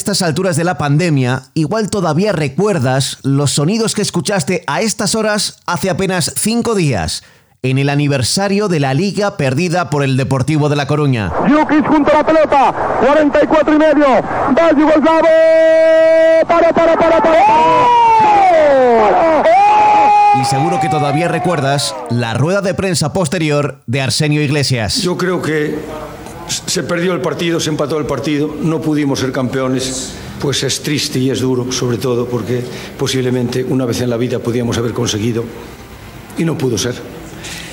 estas alturas de la pandemia, igual todavía recuerdas los sonidos que escuchaste a estas horas hace apenas cinco días en el aniversario de la liga perdida por el Deportivo de La Coruña. Yukis junto a la pelota, 44 y medio, va Yugoslavo, para, para, para, para. Y seguro que todavía recuerdas la rueda de prensa posterior de Arsenio Iglesias. Yo creo que se perdió el partido, se empató el partido, no pudimos ser campeones. Pues es triste y es duro, sobre todo porque posiblemente una vez en la vida podíamos haber conseguido y no pudo ser.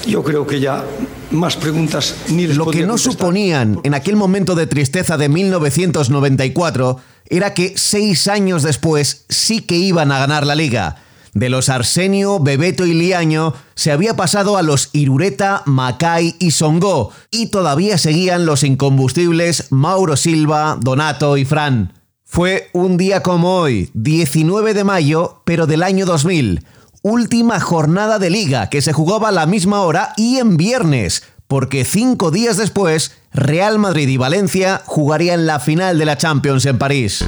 Yo creo que ya más preguntas ni les Lo que no suponían en aquel momento de tristeza de 1994 era que seis años después sí que iban a ganar la liga. De los Arsenio, Bebeto y Liaño se había pasado a los Irureta, Macay y Songó y todavía seguían los incombustibles Mauro Silva, Donato y Fran. Fue un día como hoy, 19 de mayo, pero del año 2000 última jornada de liga que se jugaba a la misma hora y en viernes, porque cinco días después Real Madrid y Valencia jugarían la final de la Champions en París.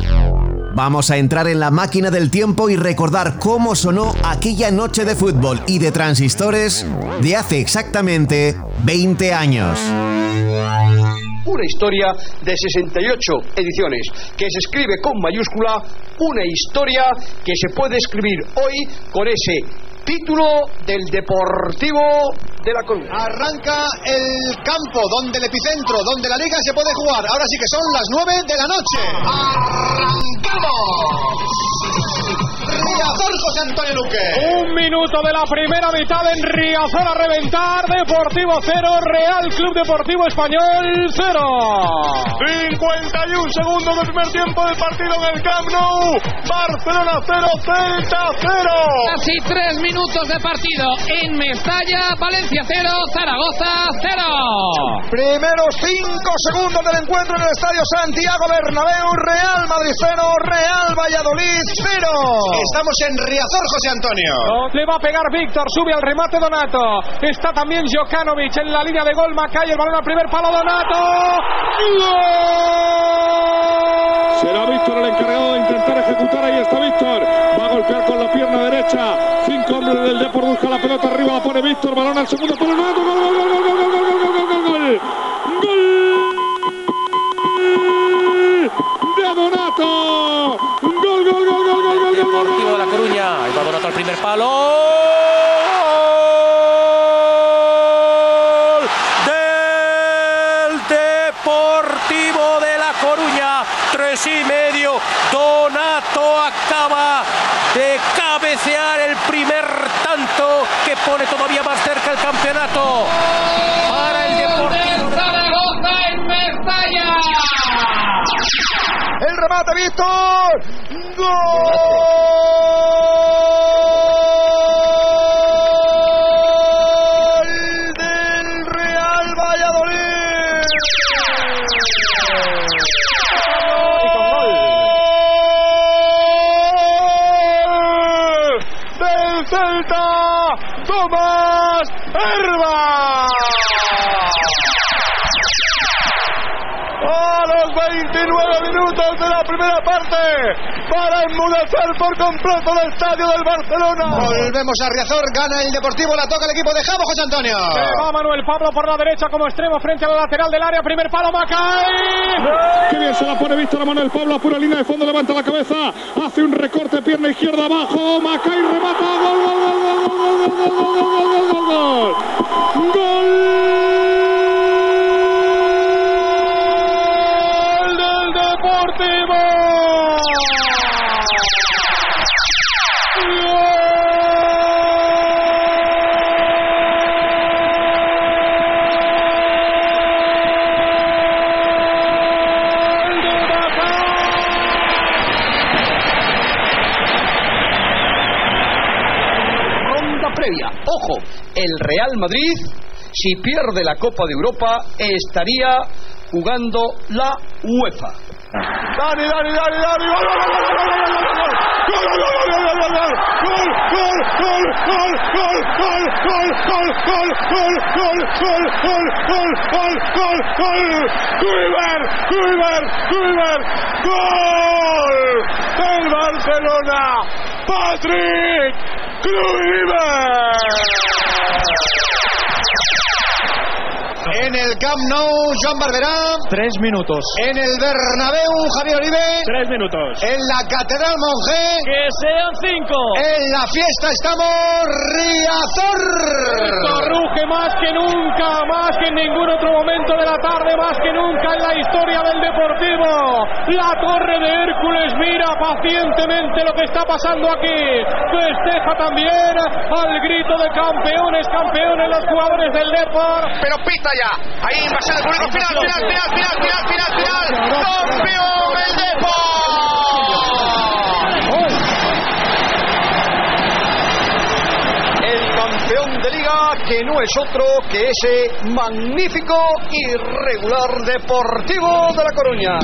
Vamos a entrar en la máquina del tiempo y recordar cómo sonó aquella noche de fútbol y de transistores de hace exactamente 20 años una historia de 68 ediciones, que se escribe con mayúscula, una historia que se puede escribir hoy con ese título del Deportivo de la Coruña. Arranca el campo donde el epicentro, donde la liga se puede jugar. Ahora sí que son las 9 de la noche. 60 de Luque. Un minuto de la primera mitad en Riazor a reventar. Deportivo 0, Real Club Deportivo Español 0. 51 segundos del primer tiempo del partido en el Camp Nou. Barcelona 0, Celta 0. Casi 3 minutos de partido en Mestalla, Valencia 0, Zaragoza 0. Primeros 5 segundos del encuentro en el Estadio Santiago Bernabéu, Real Madrid 0, Real Valladolid 0. Estamos en Riazor José Antonio. Le va a pegar Víctor, sube al remate Donato. Está también Jokanovic en la línea de gol. Macay, el balón al primer palo, Donato. ¡Gol! Será Víctor el encargado de intentar ejecutar. Ahí está Víctor. Va a golpear con la pierna derecha. Cinco hombres del Depor busca la pelota arriba. La pone Víctor. Balón al segundo palo. Donato. Gol, gol, gol, gol, gol, gol, gol, gol, gol, gol. Al primer palo. Del Deportivo de La Coruña. Tres y medio. Donato acaba de cabecear el primer tanto que pone todavía más cerca el campeonato. Para el Deportivo. Zaragoza en Mestalla. El remate, Víctor. Gol bye. 29 minutos de la primera parte para enmudecer por completo el estadio del Barcelona. Volvemos a Riazor, gana el Deportivo, la toca el equipo de Javo, José Antonio. Se va Manuel Pablo por la derecha como extremo frente a la lateral del área. Primer palo, Macay. Qué bien se la pone Víctor a Manuel Pablo, a pura línea de fondo, levanta la cabeza, hace un recorte, pierna izquierda abajo, Macay remata, gol, gol, gol, gol, gol, gol, gol, gol, gol, gol, gol, gol, gol Ronda previa. Ojo, el Real Madrid, si pierde la Copa de Europa, estaría jugando la UEFA. Dani, Dani, Dani, Dani, gol, gol, gol, gol, gol, gol, En el Camp Nou, Joan Barberá. Tres minutos. En el Bernabéu, Javier Oribe. Tres minutos. En la Catedral Monje. Que sean cinco. En la fiesta estamos Riazor. Esto ruge más que nunca, más que en ningún otro momento de la tarde, más que nunca en la historia del Deportivo. La Torre de Hércules mira pacientemente lo que está pasando aquí. Festeja también al grito de campeones, campeones los jugadores del Depor. Pero pita ya. Ahí invasión del público. Final, final, final, final, final, final, final. ¡Campeón el El campeón de liga que no es otro que ese magnífico y regular Deportivo de La Coruña.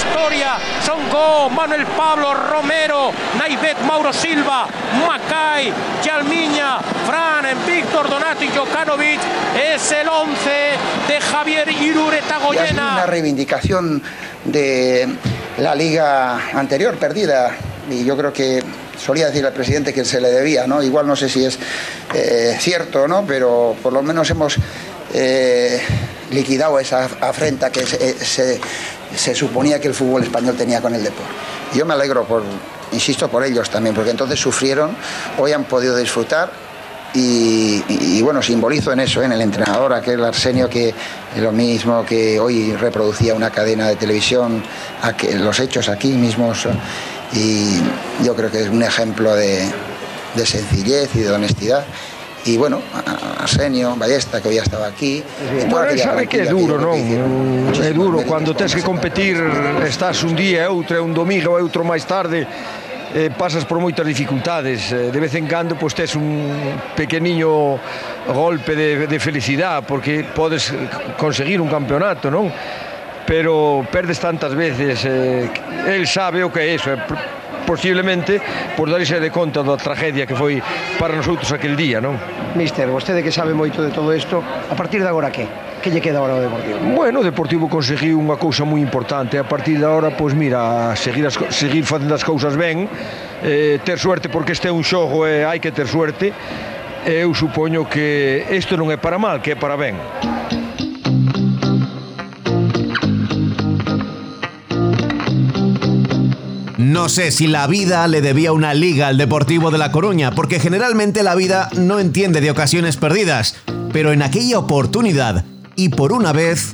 Historia, Son Go, Manuel Pablo, Romero, Naivet, Mauro Silva, Macay, Yalmiña, Fran, Víctor Donato y Jokanovic. Es el 11 de Javier Irureta ha sido una Goyena. reivindicación de la liga anterior perdida y yo creo que solía decir al presidente que se le debía, ¿no? Igual no sé si es eh, cierto, ¿no? Pero por lo menos hemos eh, liquidado esa afrenta que se, eh, se- se suponía que el fútbol español tenía con el deporte. Yo me alegro por, insisto, por ellos también, porque entonces sufrieron, hoy han podido disfrutar y, bueno, simbolizo en eso, en el entrenador, aquel Arsenio que lo mismo que hoy reproducía una cadena de televisión, a que- los hechos aquí mismos, y yo creo que es un ejemplo de, de sencillez y de honestidad. y bueno, Arsenio, Ballesta que hoy estaba aquí pero él sabe que é duro, non? é duro cando tes que competir estás un día e outro, un domingo e outro máis tarde eh, pasas por moitas dificultades eh, de vez en cando pois tes un pequeniño golpe de, de felicidade porque podes conseguir un campeonato non? pero perdes tantas veces eh, el sabe o que é iso eh, posiblemente por darse de conta da tragedia que foi para nosotros aquel día, non? Mister, vostede que sabe moito de todo isto, a partir de agora que? Que lle queda agora ao Deportivo? Bueno, o Deportivo conseguiu unha cousa moi importante, a partir de agora, pois mira, seguir, as, seguir facendo as cousas ben, eh, ter suerte porque este é un xogo e eh, hai que ter suerte, eu supoño que isto non é para mal, que é para ben. No sé si la vida le debía una liga al Deportivo de La Coruña, porque generalmente la vida no entiende de ocasiones perdidas, pero en aquella oportunidad, y por una vez,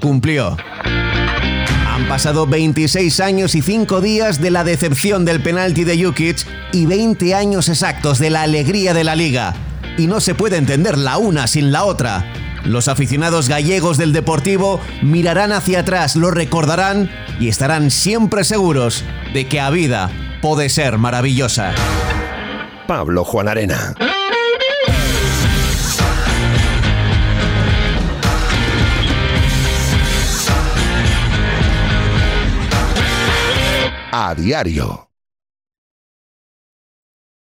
cumplió. Han pasado 26 años y 5 días de la decepción del penalti de Jukic y 20 años exactos de la alegría de la liga. Y no se puede entender la una sin la otra. Los aficionados gallegos del Deportivo mirarán hacia atrás, lo recordarán y estarán siempre seguros de que a vida puede ser maravillosa. Pablo Juan Arena. A diario.